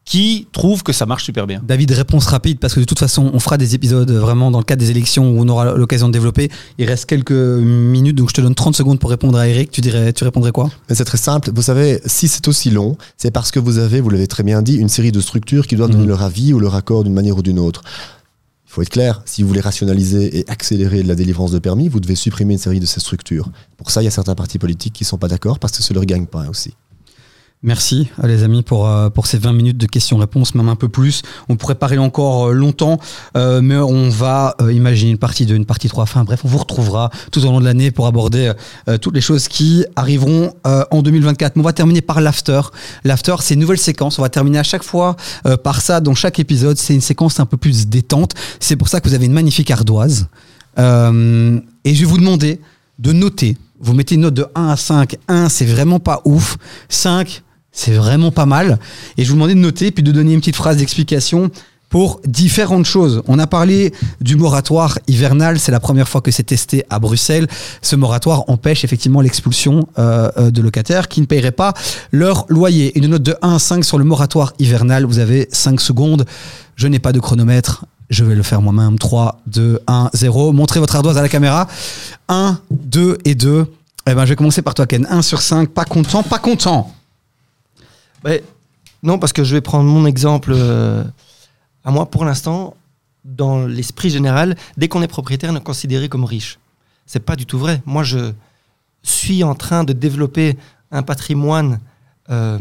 Qui trouve que ça marche super bien? David, réponse rapide, parce que de toute façon, on fera des épisodes vraiment dans le cadre des élections où on aura l'occasion de développer. Il reste quelques minutes, donc je te donne 30 secondes pour répondre à Eric. Tu, dirais, tu répondrais quoi? Mais c'est très simple. Vous savez, si c'est aussi long, c'est parce que vous avez, vous l'avez très bien dit, une série de structures qui doivent Mhm. donner leur avis ou leur accord d'une manière ou d'une autre. Il faut être clair, si vous voulez rationaliser et accélérer la délivrance de permis, vous devez supprimer une série de ces structures. Pour ça, il y a certains partis politiques qui ne sont pas d'accord parce que c'est leur gagne-pain aussi. Merci euh, les amis pour, euh, pour ces 20 minutes de questions-réponses, même un peu plus. On pourrait parler encore euh, longtemps, euh, mais on va euh, imaginer une partie 2, une partie 3. Enfin bref, on vous retrouvera tout au long de l'année pour aborder euh, toutes les choses qui arriveront en 2024. Mais on va terminer par l'after. L'after, c'est une nouvelle séquence. On va terminer à chaque fois par ça dans chaque épisode. C'est une séquence un peu plus détente. C'est pour ça que vous avez une magnifique ardoise. Et je vais vous demander de noter. Vous mettez une note de 1 à 5. 1, c'est vraiment pas ouf. 5, c'est vraiment pas mal. Et je vous demandais de noter, puis de donner une petite phrase d'explication pour différentes choses. On a parlé du moratoire hivernal, c'est la première fois que c'est testé à Bruxelles. Ce moratoire empêche effectivement l'expulsion euh, euh, de locataires qui ne paieraient pas leur loyer. Une note de 1 à 5 sur le moratoire hivernal, vous avez 5 secondes. Je n'ai pas de chronomètre, je vais le faire moi-même. 3, 2, 1, 0. Montrez votre ardoise à la caméra. 1, 2 et 2. Eh ben, je vais commencer par toi, Ken. 1 sur 5, pas content, pas content. Ben, non, parce que je vais prendre mon exemple euh, à moi. Pour l'instant, dans l'esprit général, dès qu'on est propriétaire, on est considéré comme riche. C'est pas du tout vrai. Moi, je suis en train de développer un patrimoine euh,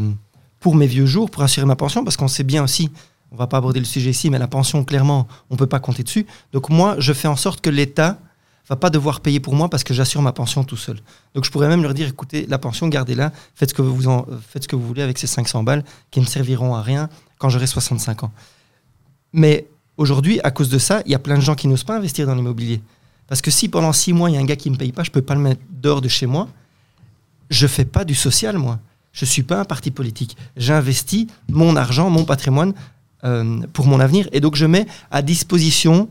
pour mes vieux jours, pour assurer ma pension, parce qu'on sait bien aussi, on va pas aborder le sujet ici, mais la pension, clairement, on peut pas compter dessus. Donc moi, je fais en sorte que l'État va pas devoir payer pour moi parce que j'assure ma pension tout seul. Donc je pourrais même leur dire, écoutez, la pension, gardez-la, faites ce que vous faites ce que vous voulez avec ces 500 balles qui ne serviront à rien quand j'aurai 65 ans. Mais aujourd'hui, à cause de ça, il y a plein de gens qui n'osent pas investir dans l'immobilier. Parce que si pendant six mois, il y a un gars qui ne me paye pas, je peux pas le mettre dehors de chez moi, je fais pas du social, moi. Je suis pas un parti politique. J'investis mon argent, mon patrimoine euh, pour mon avenir. Et donc, je mets à disposition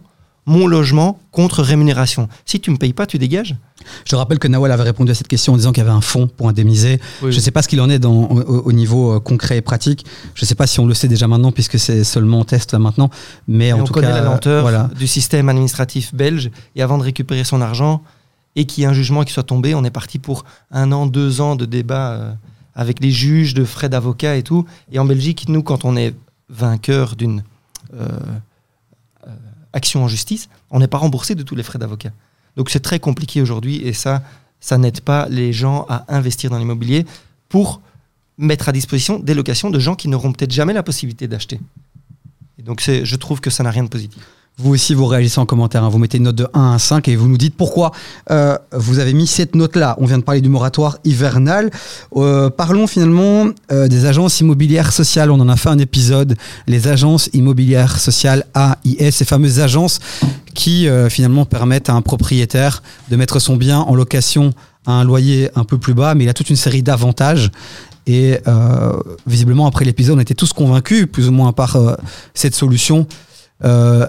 mon logement contre rémunération. Si tu me payes pas, tu dégages. Je te rappelle que Nawal avait répondu à cette question en disant qu'il y avait un fonds pour indemniser. Oui. Je ne sais pas ce qu'il en est dans, au, au niveau euh, concret et pratique. Je ne sais pas si on le sait déjà maintenant puisque c'est seulement en test là maintenant. Mais Et en on tout connaît cas, la lenteur voilà. du système administratif belge. Et avant de récupérer son argent et qu'il y ait un jugement qui soit tombé, on est parti pour un an, deux ans de débat euh, avec les juges, de frais d'avocat et tout. Et en Belgique, nous, quand on est vainqueur d'une euh, action en justice, on n'est pas remboursé de tous les frais d'avocat. Donc c'est très compliqué aujourd'hui et ça, ça n'aide pas les gens à investir dans l'immobilier pour mettre à disposition des locations de gens qui n'auront peut-être jamais la possibilité d'acheter. Et donc je trouve que ça n'a rien de positif. Vous aussi, vous réagissez en commentaire. hein. Vous mettez une note de 1 à 5 et vous nous dites pourquoi euh, vous avez mis cette note-là. On vient de parler du moratoire hivernal. Euh, parlons finalement euh, des agences immobilières sociales. On en a fait un épisode. Les agences immobilières sociales AIS, ces fameuses agences qui euh, finalement permettent à un propriétaire de mettre son bien en location à un loyer un peu plus bas, mais il a toute une série d'avantages. Et euh, visiblement, après l'épisode, on était tous convaincus, plus ou moins par euh, cette solution. Euh,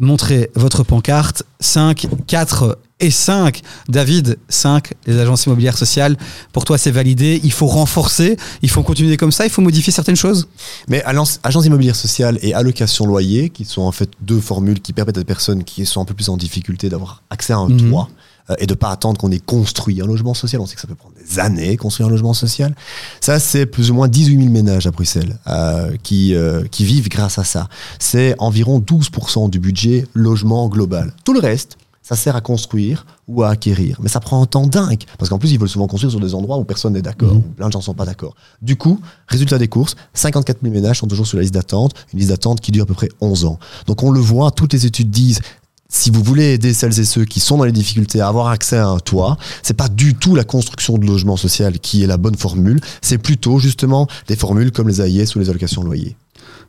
montrez votre pancarte. 5, 4 et 5. David, 5, les agences immobilières sociales. Pour toi, c'est validé. Il faut renforcer. Il faut continuer comme ça. Il faut modifier certaines choses. Mais agence, agence immobilière sociale et allocation loyer, qui sont en fait deux formules qui permettent à des personnes qui sont un peu plus en difficulté d'avoir accès à un Mhm. toit euh, et de pas attendre qu'on ait construit un logement social. On sait que ça peut prendre des années construire un logement social. Ça, c'est plus ou moins 18 000 ménages à Bruxelles euh, qui, euh, qui vivent grâce à ça. C'est environ 12% du budget logement global. Tout le reste, ça sert à construire ou à acquérir. Mais ça prend un temps dingue. Parce qu'en plus, ils veulent souvent construire sur des endroits où personne n'est d'accord, Mhm. où plein de gens sont pas d'accord. Du coup, résultat des courses, 54 000 ménages sont toujours sur la liste d'attente, une liste d'attente qui dure à peu près 11 ans. Donc on le voit, toutes les études disent si vous voulez aider celles et ceux qui sont dans les difficultés à avoir accès à un toit, c'est pas du tout la construction de logement social qui est la bonne formule, c'est plutôt justement des formules comme les AIS ou les allocations de loyer.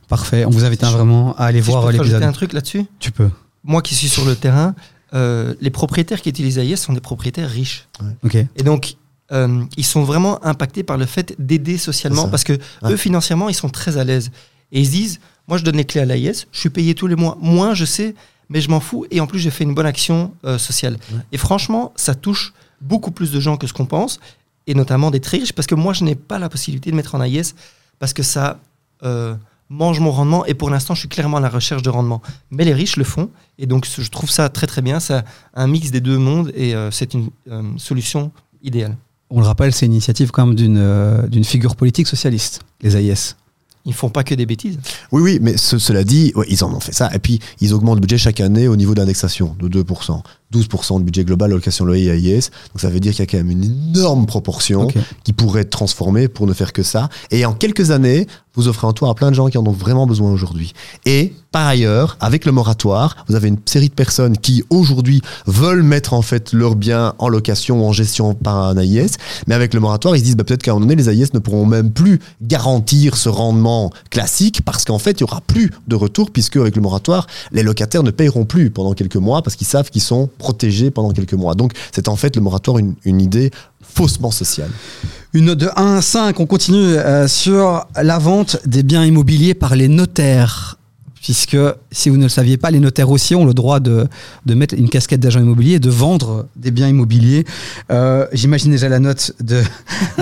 Parfait. On vous invite vraiment à aller Si voir l'épisode. un truc là-dessus? Tu peux. Moi qui suis sur le terrain, euh, les propriétaires qui utilisent AIS sont des propriétaires riches. Ok. Et donc, euh, ils sont vraiment impactés par le fait d'aider socialement parce que Ouais. eux, financièrement, ils sont très à l'aise. Et ils se disent, moi, je donne les clés à l'AIS, je suis payé tous les mois. Moins, je sais, mais je m'en fous. Et en plus, j'ai fait une bonne action euh, sociale. Ouais. Et franchement, ça touche beaucoup plus de gens que ce qu'on pense, et notamment des très riches, parce que moi, je n'ai pas la possibilité de mettre en AIS parce que ça euh, mange mon rendement. Et pour l'instant, je suis clairement à la recherche de rendement. Mais les riches le font. Et donc, je trouve ça très, très bien. C'est un mix des deux mondes et euh, c'est une solution idéale. On le rappelle, c'est une initiative quand même d'une d'une figure politique socialiste, les AIS. Ils font pas que des bêtises. Oui, oui, mais ce- cela dit, ils en ont fait ça. Et puis, ils augmentent le budget chaque année au niveau d'indexation de 2%. 12% de budget global, allocation loyer et AIS. Donc, ça veut dire qu'il y a quand même une énorme proportion qui pourrait être transformée pour ne faire que ça. Et en quelques années, vous offrez un toit à plein de gens qui en ont vraiment besoin aujourd'hui. Et par ailleurs, avec le moratoire, vous avez une série de personnes qui aujourd'hui veulent mettre en fait leurs biens en location ou en gestion par un AIS. Mais avec le moratoire, ils se disent bah, peut-être qu'à un moment donné, les AIS ne pourront même plus garantir ce rendement classique parce qu'en fait, il n'y aura plus de retour puisque avec le moratoire, les locataires ne paieront plus pendant quelques mois parce qu'ils savent qu'ils sont protégés pendant quelques mois. Donc, c'est en fait le moratoire une, une idée faussement sociale. Une note de 1 à 5, on continue euh, sur la vente des biens immobiliers par les notaires. Puisque, si vous ne le saviez pas, les notaires aussi ont le droit de, de mettre une casquette d'agent immobilier et de vendre des biens immobiliers. Euh, J'imagine déjà la note de,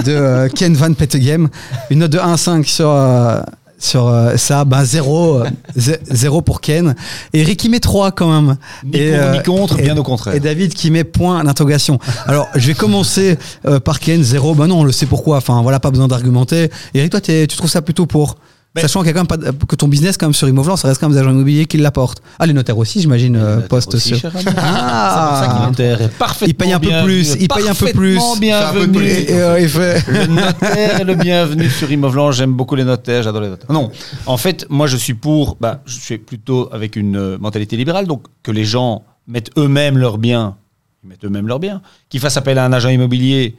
de euh, Ken Van Petegem. Une note de 1 à 5 sur, euh, sur euh, ça. Ben, zéro, euh, zé- zéro pour Ken. Et Ricky met 3 quand même. Ni Et, pour euh, ni contre, et- bien au contraire. Et David qui met point d'interrogation. Alors, je vais commencer euh, par Ken, zéro. Ben non, on le sait pourquoi. Enfin, voilà, pas besoin d'argumenter. Eric, toi, tu trouves ça plutôt pour? Ben- Sachant qu'il y a quand même pas de- que ton business, quand même, sur Immoveland, ça reste quand même des agents immobiliers qui l'apportent. Ah, les notaires aussi, j'imagine, euh, poste Aussi, sur. Ah. C'est pour ça qu'il notaire est parfaitement Il paye un peu plus, il paye un peu plus. parfaitement Fait un peu de bienvenu. Et, euh, il fait. Le notaire est le bienvenu sur Immoveland. J'aime beaucoup les notaires, j'adore les notaires. Non, en fait, moi je suis pour. Bah, je suis plutôt avec une euh, mentalité libérale, donc que les gens mettent eux-mêmes leurs biens, ils mettent eux-mêmes leurs biens, qu'ils fassent appel à un agent immobilier.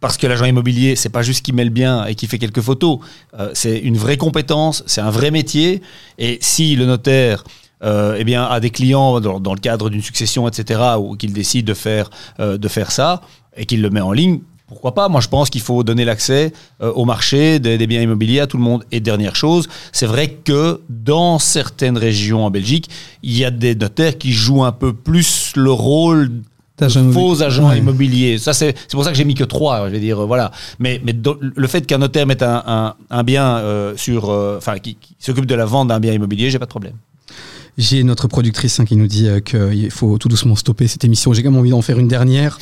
Parce que l'agent immobilier, c'est pas juste qu'il met le bien et qu'il fait quelques photos. Euh, c'est une vraie compétence, c'est un vrai métier. Et si le notaire euh, eh bien, a des clients dans, le cadre d'une succession, etc., ou qu'il décide de faire, euh, de faire ça et qu'il le met en ligne, pourquoi pas? Moi, je pense qu'il faut donner l'accès euh, au marché des, biens immobiliers à tout le monde. Et dernière chose, c'est vrai que dans certaines régions en Belgique, il y a des notaires qui jouent un peu plus le rôle faux agents Ouais. immobiliers. Ça, c'est pour ça que j'ai mis que trois. Je vais dire, euh, voilà. Mais, mais le fait qu'un notaire mette un, un- un bien euh, sur, euh, enfin, qui, qui s'occupe de la vente d'un bien immobilier, j'ai pas de problème. J'ai notre productrice hein, qui nous dit euh, qu'il faut tout doucement stopper cette émission. J'ai quand même envie d'en faire une dernière.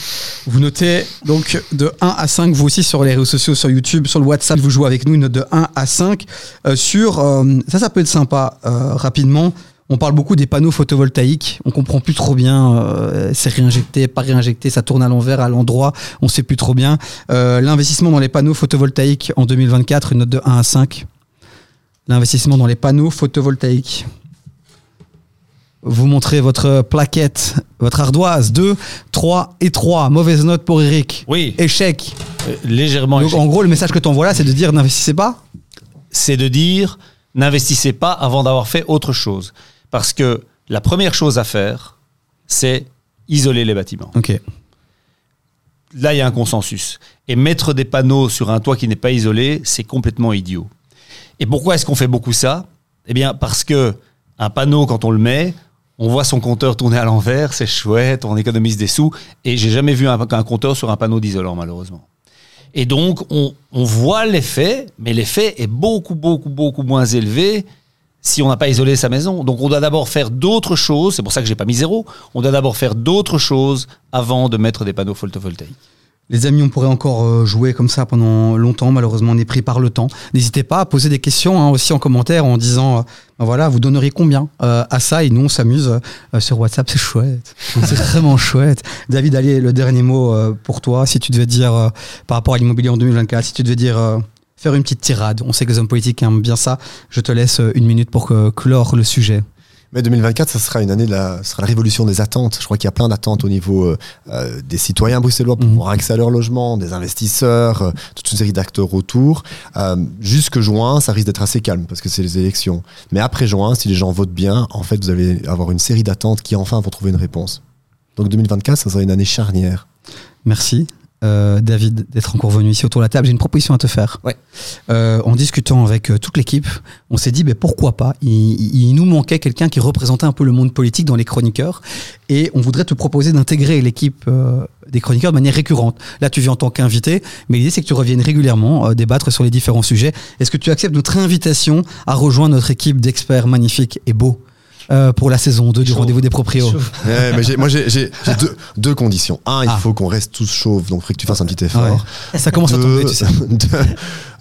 Vous notez donc de 1 à 5, vous aussi sur les réseaux sociaux, sur YouTube, sur le WhatsApp, vous jouez avec nous une note de 1 à 5. Euh, sur, euh, ça, ça peut être sympa euh, rapidement. On parle beaucoup des panneaux photovoltaïques. On comprend plus trop bien. euh, c'est réinjecté, pas réinjecté, ça tourne à l'envers, à l'endroit. On sait plus trop bien. Euh, L'investissement dans les panneaux photovoltaïques en 2024, une note de 1 à 5. L'investissement dans les panneaux photovoltaïques. Vous montrez votre plaquette, votre ardoise. 2, 3 et 3. Mauvaise note pour Eric. Oui, Échec. euh, légèrement. Donc échec. en gros, le message que tu envoies là, c'est de dire n'investissez pas. c'est de dire n'investissez pas avant d'avoir fait autre chose. Parce que la première chose à faire, c'est isoler les bâtiments. Ok. Là, il y a un consensus. Et mettre des panneaux sur un toit qui n'est pas isolé, c'est complètement idiot. Et pourquoi est-ce qu'on fait beaucoup ça? Eh bien, parce que un panneau, quand on le met, on voit son compteur tourner à l'envers, c'est chouette, on économise des sous. Et j'ai jamais vu un, un compteur sur un panneau d'isolant, malheureusement. Et donc, on, on voit l'effet, mais l'effet est beaucoup, beaucoup, beaucoup moins élevé si on n'a pas isolé sa maison. Donc, on doit d'abord faire d'autres choses. C'est pour ça que j'ai pas mis zéro. On doit d'abord faire d'autres choses avant de mettre des panneaux photovoltaïques. Les amis, on pourrait encore euh, jouer comme ça pendant longtemps. Malheureusement, on est pris par le temps. N'hésitez pas à poser des questions hein, aussi en commentaire en disant, euh, ben voilà, vous donneriez combien euh, à ça? Et nous, on s'amuse euh, sur WhatsApp. C'est chouette. C'est vraiment chouette. David, allez, le dernier mot pour toi. Si tu devais dire par rapport à l'immobilier en 2024, si tu devais dire faire une petite tirade. On sait que les hommes politiques aiment bien ça. Je te laisse euh, une minute pour que, clore le sujet. Mais 2024, ça sera une année de la, ça sera la révolution des attentes. Je crois qu'il y a plein d'attentes au niveau euh, euh, des citoyens bruxellois pour Mhm. avoir accès à leur logement, des investisseurs, euh, toute une série d'acteurs autour. Euh, jusque juin, ça risque d'être assez calme parce que c'est les élections. Mais après juin, si les gens votent bien, en fait, vous allez avoir une série d'attentes qui enfin vont trouver une réponse. Donc 2024, ça sera une année charnière. Merci. Euh, David, d'être encore venu ici autour de la table. J'ai une proposition à te faire. Ouais. Euh, en discutant avec euh, toute l'équipe, on s'est dit, ben, pourquoi pas? Il, il- il nous manquait quelqu'un qui représentait un peu le monde politique dans les chroniqueurs. Et on voudrait te proposer d'intégrer l'équipe euh, des chroniqueurs de manière récurrente. Là, tu viens en tant qu'invité, mais l'idée, c'est que tu reviennes régulièrement euh, débattre sur les différents sujets. Est-ce que tu acceptes notre invitation à rejoindre notre équipe d'experts magnifiques et beaux? Euh, pour la saison 2 du. Rendez-vous des proprios. Ouais, mais j'ai- moi, j'ai j'ai- j'ai deux, deux conditions. Un, il Ah. faut qu'on reste tous chauves, donc il faudrait que tu fasses un petit effort. Ouais. Ça commence à tomber, tu sais. deux,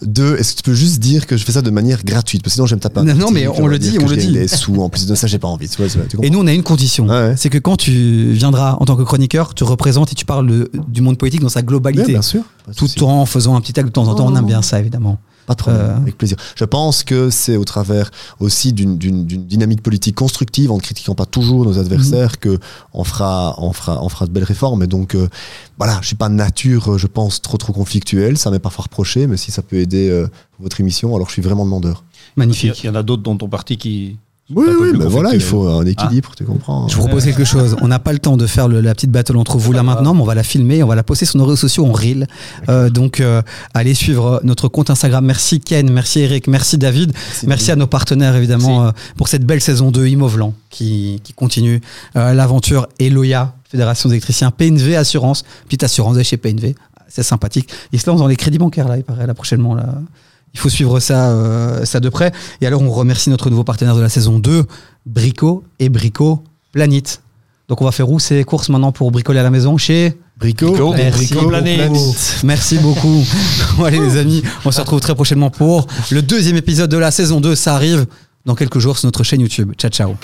deux, est-ce que tu peux juste dire que je fais ça de manière gratuite? Parce que sinon, je vais me taper un Non, non, mais on va le dit, on le dit. des sous. En plus de ça, j'ai pas envie. Tu Et nous, on a une condition. Ouais, ouais. C'est que quand tu viendras en tant que chroniqueur, tu représentes et tu parles de- du monde politique dans sa Ouais, globalité. bien sûr. Pas tout en faisant un petit tag de temps en temps. On aime bien ça, évidemment. Pas de problème, Euh, avec plaisir. Je pense que c'est au travers aussi d'une d'une- d'une dynamique politique constructive, en ne critiquant pas toujours nos adversaires, Mhm. que on fera, on fera, on fera de belles réformes. Et donc, euh, voilà, je suis pas de nature, je pense, trop trop conflictuelle. Ça m'est parfois reproché, mais si ça peut aider euh, votre émission, alors je suis vraiment demandeur. Magnifique. il y en a d'autres dans ton parti qui. Oui, oui, mais voilà, il faut conflictuels. un équilibre, tu comprends. Je vous propose quelque chose. On n'a pas le temps de faire le- la petite battle entre vous là maintenant, mais on va la filmer, on va la poster sur nos réseaux sociaux en reel. Euh, donc, euh, allez suivre notre compte Instagram. Merci Ken, merci Eric, merci David. Merci à nos partenaires évidemment euh, pour cette belle saison 2 Imovlan qui, qui continue euh, l'aventure Eloya, Fédération des électriciens, PNV Assurance, petite assurance de chez PNV, c'est sympathique. Il se lance dans les crédits bancaires là, il paraît là prochainement là. Il faut suivre ça, euh, ça de près. Et alors on remercie notre nouveau partenaire de la saison 2, Brico et Brico Planète. Donc on va faire où ces courses maintenant pour bricoler à la maison chez Brico, Brico, Merci Brico. Merci beaucoup. Bon, allez les amis, on se retrouve très prochainement pour le deuxième épisode de la saison 2. Ça arrive dans quelques jours sur notre chaîne YouTube. Ciao ciao.